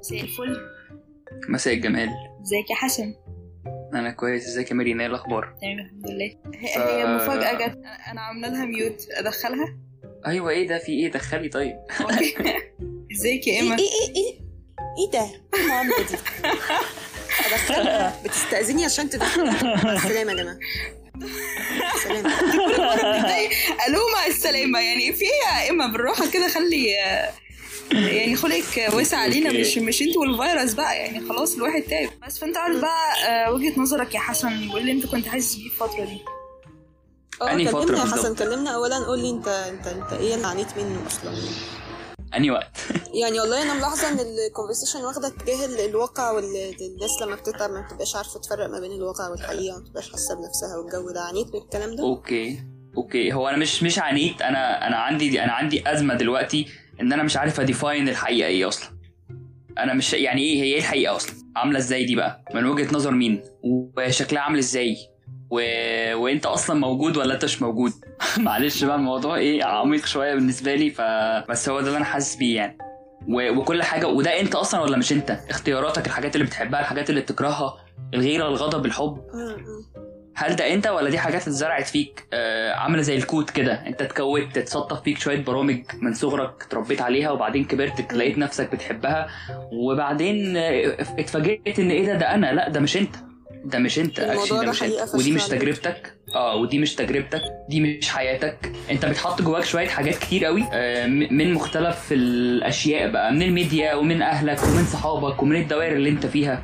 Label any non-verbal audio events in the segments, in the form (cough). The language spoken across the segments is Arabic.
مساء الفل. مساء الجمال. ازيك يا حسن؟ أنا كويس. ازيك يا مريم إيه الأخبار؟ تمام الحمد لله. هي, هي مفاجأة جت. أنا- أنا عاملة لها ميوت أدخلها؟ أيوه إيه ده؟ في إيه؟ دخلي طيب. (laughs) إزيك يا إيه ايما إيه إيه إيه إيه ده؟ إيه المعاملة دي؟ أدخلها. بتستأذني عشان تدخلها. مع السلامة يا جماعة. سلام ألو مع السلامة. يعني في إيه يا ايما بالراحة كده خلي يعني خلقك واسع علينا. مش مش انت والفيروس بقى يعني خلاص الواحد تعب. بس فأنت عارف بقى آه، وجهة نظرك يا حسن وإيه اللي أنت كنت حاسس بيه الفترة دي؟ آه أنهي فترة كلمنا يا؟ حسن كلمنا اولا قول لي أنت أنت أنت إيه اللي عانيت منه أصلا؟ يعني اني وقت؟ (laughs) يعني والله أنا ملاحظة إن الكونفرسيشن واخدة اتجاه ال- الواقع والناس لما بتتعب ما بتبقاش عارفة تفرق ما بين الواقع والحقيقة ما بتبقاش حاسة بنفسها والجو ده. عانيت من الكلام ده؟ okay. okay. هو أنا مش مش عانيت أنا أنا عندي أنا عندي أزمة دلوقتي إن أنا مش عارف أ define الحقيقة إيه أصلا. أنا مش يعني إيه هي إيه الحقيقة أصلا؟ عاملة إزاي دي بقى؟ من وجهة نظر مين؟ وشكلها عامل إزاي؟ و... وإنت أصلا موجود ولا أنت مش موجود؟ (laughs) معلش بقى الموضوع إيه عميق شوية بالنسبة لي ف بس هو ده اللي أنا حاسس بيه يعني. و... وكل حاجة وده إنت أصلا ولا مش إنت؟ اختياراتك الحاجات اللي بتحبها الحاجات اللي بتكرهها الغيرة الغضب الحب. هل ده انت ولا دي حاجات اتزرعت فيك؟ آه عاملة زي الكود كده. انت اتكونت اتسطف فيك شوية برامج من صغرك اتربيت عليها وبعدين كبرت لقيت نفسك بتحبها وبعدين آه، اتفاجئت ان إيه ده؟ ده أنا. لا ده مش انت. ده مش انت. actually ده مش انت. ودي مش. تجربتك. آه ودي مش تجربتك. دي مش حياتك. انت بتحط جواك شوية حاجات كتير قوي آه، من مختلف الأشياء بقى من الميديا ومن أهلك ومن صحابك ومن الدوائر اللي انت فيها.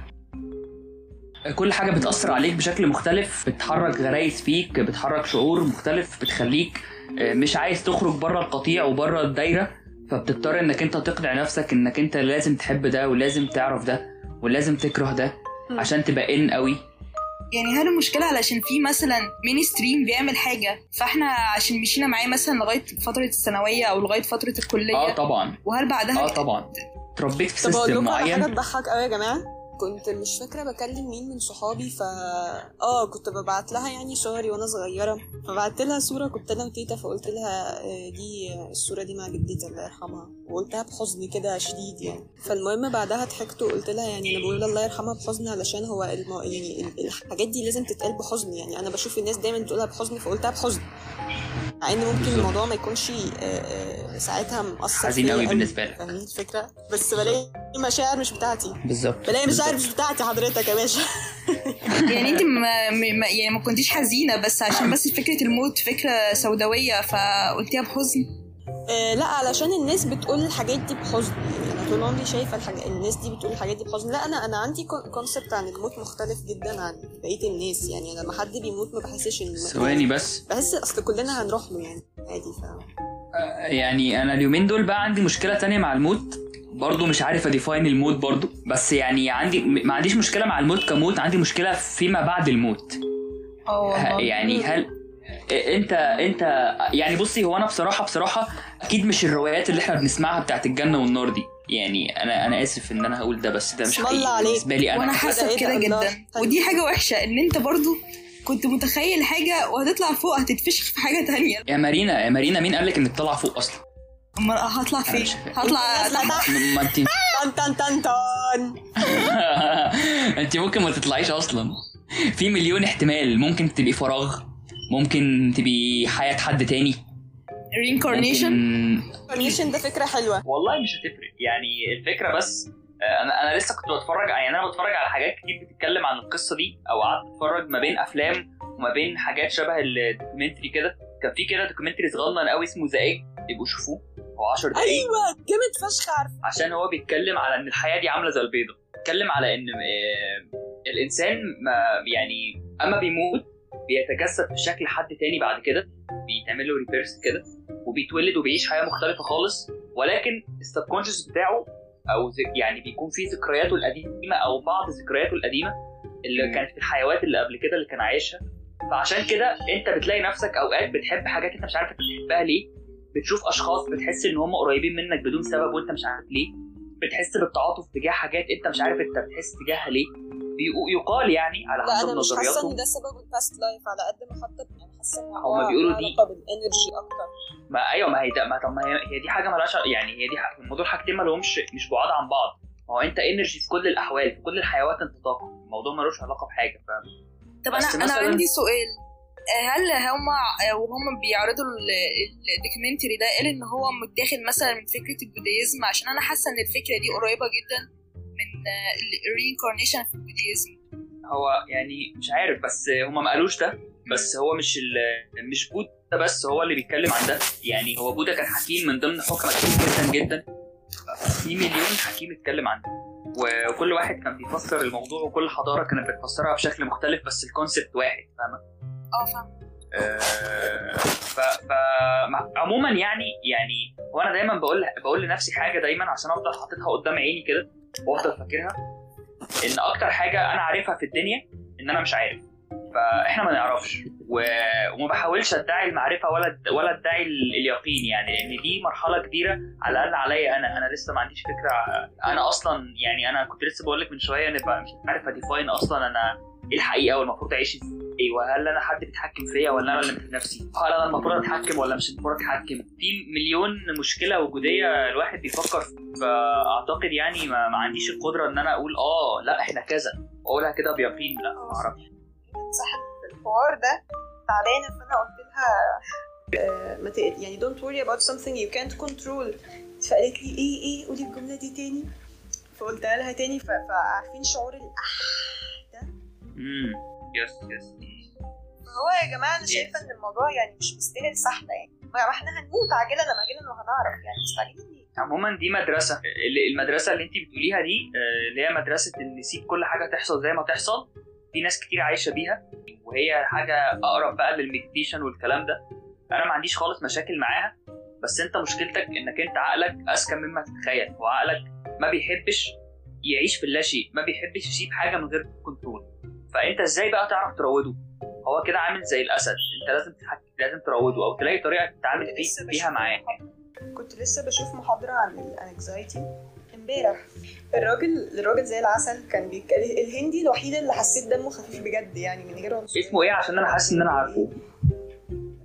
كل حاجة بتأثر عليك بشكل مختلف بتحرك غرايز فيك بتحرك شعور مختلف بتخليك آه، مش عايز تخرج بره القطيع وبره الدايرة فبتضطر إنك أنت تقنع نفسك إنك أنت لازم تحب ده ولازم تعرف ده ولازم تكره ده. عشان تبقى in قوي. يعني هل المشكلة علشان في مثلا mainstream بيعمل حاجة فإحنا عشان مشينا معاه مثلا لغاية فترة الثانوية أو لغاية فترة الكلية. آه طبعا. وهل بعدها آه طبعا. اتربيت في طب system لكم على حاجة معين. تضحك قوي يا جماعة؟ كنت مش فاكرة بكلم مين من صحابي ف آه كنت ببعت لها يعني صوري وأنا صغيرة. فبعت لها صورة كنت أنا وتيتا فقلت لها آه، دي الصورة دي مع جدتي الله يرحمها. وقلتها بحزن كده شديد يعني. فالمهم بعدها ضحكت وقلت لها يعني أنا بقول الله يرحمها بحزن علشان هو الم... يعني ال- الحاجات دي لازم تتقال بحزن. يعني أنا بشوف الناس دايما بتقولها بحزن فقلتها بحزن. مع إن ممكن بالظبط. الموضوع ما يكونش ساعتها مأثر حزين قوي. بالنسبة لك. فاهمين الفكرة بس بلاقي مشاعر مش بتاعتي بالظبط بلاقي مشاعر. مش بتاعتي حضرتك يا باشا (laughs) (laughs) يعني أنت ما ما- يعني ما كنتيش حزينة بس عشان بس فكرة الموت فكرة سوداوية فقلتيها بحزن آه لا علشان الناس بتقول الحاجات دي بحزن يعني طول عمري شايفة الحاجة الناس دي بتقول الحاجات دي بحزن لا أنا أنا عندي كونسبت عن الموت مختلف جدا عن بقية الناس. يعني أنا لما حد بيموت ما بحسش إن ثواني بس. بحس أصل كلنا هنروح له يعني عادي ف يعني أنا اليومين دول بقى عندي مشكلة تانية مع الموت. برضو مش عارف أديفاين الموت برضو. بس يعني عندي ما عنديش مشكلة مع الموت كموت. عندي مشكلة فيما بعد الموت. آه. يعني هل أنت أنت يعني بصي هو أنا بصراحة بصراحة أكيد مش الروايات اللي إحنا بنسمعها بتاعت الجنة والنار دي. يعني أنا أنا آسف إن أنا هقول ده بس ده مش حقيقي. بالنسبة لي وأنا أنا حاسة إيه ده؟ بكده الله. جدا طيب. ودي حاجة وحشة إن أنت برضو كنت متخيل حاجة وهتطلع فوق هتتفشخ في حاجة تانية يا مارينا يا مارينا مين قالك إنك طالعه فوق أصلا أمال هطلع فين. هطلع. ما انت تن تن تن أنت ممكن ما تطلعيش أصلا في مليون احتمال ممكن تبقي فراغ ممكن تبقي حياة حد تاني reincarnation ممكن- reincarnation ده فكرة حلوة. والله مش هتفرق. يعني الفكرة بس آه، أنا أنا لسه كنت بتفرج يعني أنا بتفرج على حاجات كتير بتتكلم عن القصة دي أو قعدت أتفرج ما بين أفلام وما بين حاجات شبه ال documentary كده. كان في كده documentary صغنن قوي اسمه The Egg يبقوا شوفوه هو 10 دقايق. أيوه جامد فشخ عارف. عشان هو بيتكلم على إن الحياة دي عاملة زي البيضة. بيتكلم على إن آه، الإنسان ما يعني أما بيموت بيتجسد في شكل حد تاني بعد كده بيتعمل له reverse كده. وبيتولد وبيعيش حياة مختلفة خالص ولكن ال subconscious بتاعه أو يعني بيكون في ذكرياته القديمة أو بعض ذكرياته القديمة اللي كانت في الحيوات اللي قبل كده اللي كان عايشها. فعشان كده أنت بتلاقي نفسك أوقات بتحب حاجات أنت مش عارف أنت بتحبها ليه. بتشوف أشخاص بتحس إن هم قريبين منك بدون سبب وأنت مش عارف ليه. بتحس بالتعاطف تجاه حاجات أنت مش عارف أنت بتحس تجاهها ليه. يقال يعني على حسب أنا مش حاسة نظرياتهم. إن ده سبب ال past life على قد ما حتى يعني حاسه ان هما بيقولوا دي. علاقة بال energy أكتر. ما أيوه ما هي ده ما طب ما هي, دي حاجة مالهاش يعني هي دي حاجة الموضوع حاجتين ما لهمش مش بعاد عن بعض. هو أنت energy في كل الأحوال في كل الحيوات أنت طاقة. الموضوع ملوش علاقة بحاجة فاهم؟ طب أنا أنا عندي سؤال. هل هم وهم بيعرضوا ال documentary ده قال إن هو متاخد مثلا من فكرة ال Buddhism؟ عشان أنا حاسة إن الفكرة دي قريبة جدا من ال reincarnation في ال Buddhism. هو يعني مش عارف بس هم ما قالوش ده. بس هو مش ال- مش بودا بس هو اللي بيتكلم عن ده. يعني هو بودا كان حكيم من ضمن حكمة كتير جدا جدا. في مليون حكيم اتكلم عنه. وكل واحد كان بيفسر الموضوع وكل حضارة كانت بتفسرها بشكل مختلف بس الكونسيبت واحد فاهمة؟ آه فاهم آه، ف, ف عموما يعني يعني هو أنا دايما بقول بقول لنفسي حاجة دايما عشان أفضل حاططها قدام عيني كده وأفضل فاكرها. إن أكتر حاجة أنا عارفها في الدنيا إن أنا مش عارف. فاحنا ما نعرفش. و... وما بحاولش ادعي المعرفة ولا ولا ادعي ال- اليقين يعني لأن دي مرحلة كبيرة على الأقل عليا أنا. أنا لسه ما عنديش فكرة. أنا أصلا يعني أنا كنت لسه بقول لك من شوية إن بقى مش عارف أديفاين أصلا أنا إيه الحقيقة والمفروض أعيش إزاي وهل أنا حد بيتحكم فيا ولا أنا اللي في نفسي؟ هل أنا المفروض أتحكم ولا مش المفروض أتحكم؟ في مليون مشكلة وجودية الواحد بيفكر. فأعتقد يعني ما, ما عنديش القدرة إن أنا أقول آه لأ إحنا كذا. واقولها كده بيقين لأ ما أعرفش. في الحوار ده تعبانه فانا قلت لها آه، ما يعني don't worry about something you can't control. فقالت لي إيه إيه قولي الجملة دي تاني. فقلتها لها تاني فعارفين شعور الأح ده؟ امم yes yes هو يا جماعة أنا شايفة إن الموضوع يعني مش مستاهل سحلة يعني. ما إحنا هنموت عاجلا أم اجلا وهنعرف يعني مستعجلين؟ عموما دي مدرسة. ال- المدرسة اللي انت بتقوليها دي آه، اللي هي مدرسة إن سيب كل حاجة تحصل زي ما تحصل في ناس كتير عايشة بيها وهي حاجة أقرب بقى لل meditation والكلام ده. أنا ما عنديش خالص مشاكل معاها بس أنت مشكلتك إنك أنت عقلك أذكى مما تتخيل وعقلك ما بيحبش يعيش في اللاشيء ما بيحبش يسيب حاجة من غير control فأنت إزاي بقى تعرف تروضه؟ هو كده عامل زي الأسد أنت لازم تتحكم لازم تروضه أو تلاقي طريقة تتعامل فيه بيها معاه. كنت لسه بشوف محاضرة عن ال anxiety امبارح. الراجل الراجل زي العسل كان بيتكلم الهندي الوحيد اللي حسيت دمه خفيف بجد يعني من غير عنصرية. اسمه إيه؟ عشان أنا حاسس ان أنا عارفه.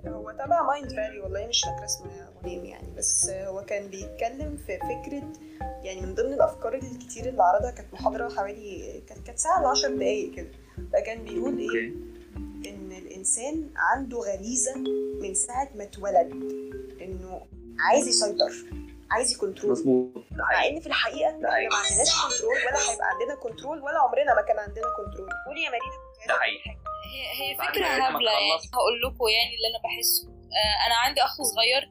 هو تبع Mindvalley والله مش فاكرة اسمه يا منيم يعني بس هو كان بيتكلم في فكرة يعني من ضمن الأفكار الكتير اللي عرضها كانت محاضرة حوالي كانت كانت ساعة لعشر دقايق كده. فكان بيقول okay. إن الإنسان عنده غريزة من ساعة ما اتولد إنه عايز يسيطر. عايز ي control. مظبوط. مع إن في الحقيقة إحنا. ما عندناش control ولا هيبقى عندنا control ولا عمرنا ما كان عندنا control. قولي يا مارينا. كنت ده حقيقي. هي هي بعد فكرة ما هبلة يعني. هقول لكم يعني اللي أنا بحسه. آه أنا عندي أخ صغير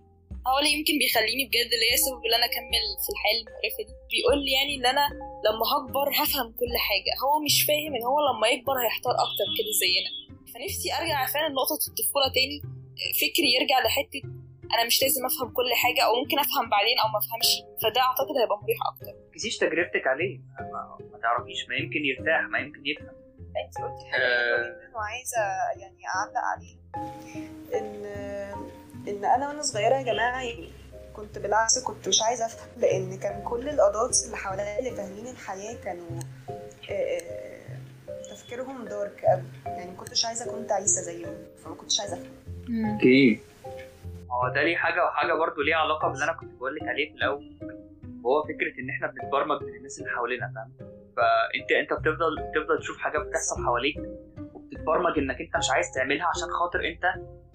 هو اللي يمكن بيخليني بجد اللي هي السبب اللي أنا أكمل في الحياة المقرفة دي. بيقول لي يعني إن أنا لما هكبر هفهم كل حاجة. هو مش فاهم إن هو لما يكبر هيحتار أكتر كده زينا. فنفسي أرجع فعلا لنقطة الطفولة تاني. فكري يرجع لحتة أنا مش لازم أفهم كل حاجة أو ممكن أفهم بعدين أو ما أفهمش. فده أعتقد هيبقى مريح أكتر. تقيسيش تجربتك عليه. ما, ما تعرفيش ما يمكن يرتاح ما يمكن يفهم. أنت قلتي حاجة آه. جدا وعايزة يعني أعلق عليها. ان إن أنا وأنا صغيرة يا جماعة يعني كنت بالعكس كنت مش عايزة أفهم لأن كان كل الادults اللي حواليا اللي فاهمين الحياة كانوا آه، آه، تفكيرهم دارك قوي يعني ما كنتش عايزة أكون تعيسة زيهم فما كنتش عايزة أفهم. أوكي هو ده ليه حاجة وحاجة برضه ليها علاقة باللي أنا كنت بقول لك عليه في الأول. وهو فكرة إن إحنا بنتبرمج من الناس اللي حوالينا فاهم؟ فانت أنت بتفضل بتفضل تشوف حاجات بتحصل حواليك وبتتبرمج إنك أنت مش عايز تعملها عشان خاطر أنت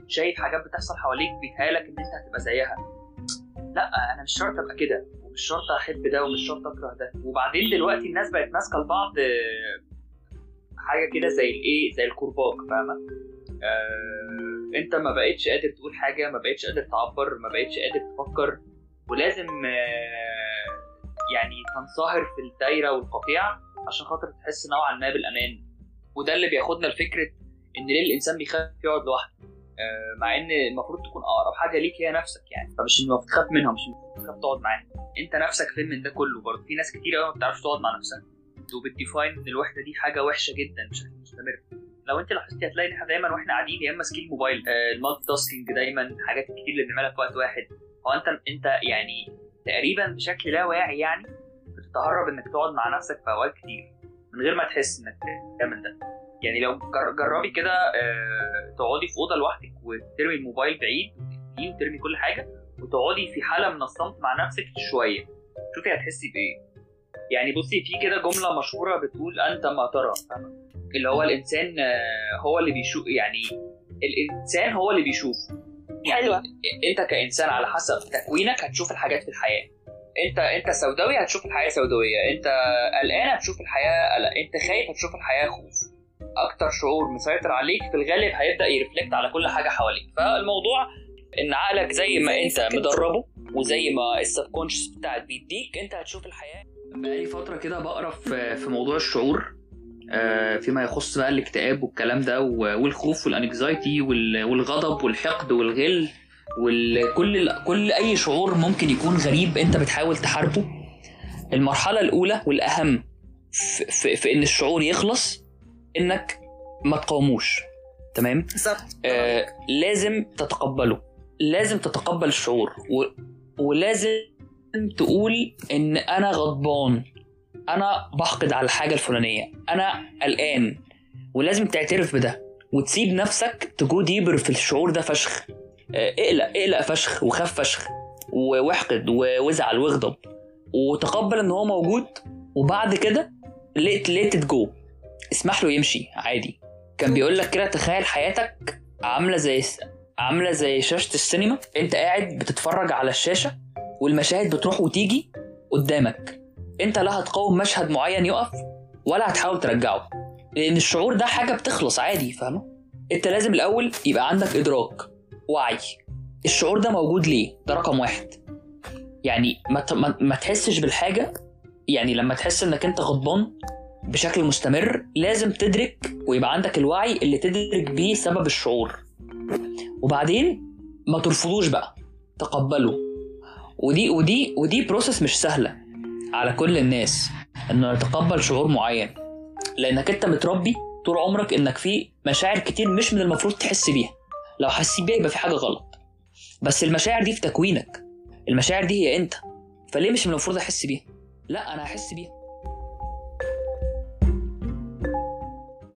شايف حاجات بتحصل حواليك بيتهيألك إن أنت هتبقى زيها. لا أنا مش شرط أبقى كده ومش شرط أحب ده ومش شرط أكره ده. وبعدين دلوقتي الناس بقت ماسكة لبعض آه، حاجة كده زي الإيه؟ زي الكرباج فاهمة؟ آه، انت ما بقتش قادر تقول حاجة ما بقتش قادر تعبر ما بقتش قادر تفكر ولازم آه، يعني تنصهر في الدايرة والقطيع عشان خاطر تحس نوعا ما بالأمان. وده اللي بياخدنا لفكرة إن ليه الإنسان بيخاف يقعد لوحده؟ آه، مع إن المفروض تكون أقرب حاجة ليك هي نفسك يعني فمش المفروض تخاف منها مش المفروض تقعد معاها. أنت نفسك فين من ده كله؟ برضه في ناس كتير قوي ما بتعرفش تقعد مع نفسها. وبت define إن الوحدة دي حاجة وحشة جدا بشكل لو انت لاحظتي هتلاقي ان إحنا دايما وإحنا قاعدين يا اما ماسكين الموبايل آه، ال multitasking دايما الحاجات الكتير اللي بنعملها في وقت واحد. هو انت انت يعني تقريبا بشكل لا واعي يعني بتتهرب انك تقعد مع نفسك في أوقات كتير من غير ما تحس انك بتعمل ده. يعني لو جر- جربي كده آه، تقعدي في أوضة لوحدك وترمي الموبايل بعيد وترمي كل حاجة وتقعدي في حالة من الصمت مع نفسك شوية. شوفي هتحسي بإيه. يعني بصي في كده جملة مشهورة بتقول أنت ما ترى فاهمة؟ اللي هو الإنسان آه، هو اللي بيشوف يعني الإنسان هو اللي بيشوف. يعني حلوة. أنت كإنسان على حسب تكوينك هتشوف الحاجات في الحياة. أنت أنت سوداوي هتشوف الحياة سوداوية. أنت قلقان هتشوف الحياة قلق. أنت خايف هتشوف الحياة خوف. أكتر شعور مسيطر عليك في الغالب هيبدأ يرفلكت على كل حاجة حواليك. فالموضوع إن عقلك زي ما أنت مدربه وزي ما السبكونشس بتاعك بيديك أنت هتشوف الحياة. بقالي فترة كده بقرا في موضوع الشعور فيما يخص بقى الاكتئاب والكلام ده والخوف والانكزايتي وال- والغضب والحقد والغل وكل كل أي شعور ممكن يكون غريب أنت بتحاول تحاربه. المرحلة الأولى والأهم في, في, في إن الشعور يخلص إنك ما تقاوموش. تمام؟ بالظبط. آه لازم تتقبله. لازم تتقبل الشعور و... ولازم تقول إن أنا غضبان. أنا بحقد على الحاجة الفلانية. أنا قلقان. ولازم تعترف بده. وتسيب نفسك ت go deeper في الشعور ده فشخ. آه، اقلق اقلق فشخ وخاف فشخ. واحقد وازعل واغضب. وتقبل إن هو موجود. وبعد كده let let go اسمح له يمشي. عادي. كان بيقول لك كده تخيل حياتك عاملة زي عاملة زي شاشة السينما. أنت قاعد بتتفرج على الشاشة والمشاهد بتروح وتيجي قدامك. انت لا هتقاوم مشهد معين يقف ولا هتحاول ترجعه. لأن الشعور ده حاجة بتخلص عادي فاهمة؟ انت لازم الأول يبقى عندك إدراك وعي. الشعور ده موجود ليه؟ ده رقم واحد. يعني ما, ما, ما تحسش بالحاجة. يعني لما تحس إنك أنت غضبان بشكل مستمر لازم تدرك ويبقى عندك الوعي اللي تدرك بيه سبب الشعور. وبعدين ما ترفضوش بقى تقبله. ودي ودي ودي بروسس مش سهلة. على كل الناس إنه يتقبل شعور معين. لأنك أنت متربي طول عمرك إنك في مشاعر كتير مش من المفروض تحس بيها. لو حسيت بيها يبقى في حاجة غلط. بس المشاعر دي في تكوينك. المشاعر دي هي أنت. فليه مش من المفروض أحس بيها؟ لا أنا هحس بيها.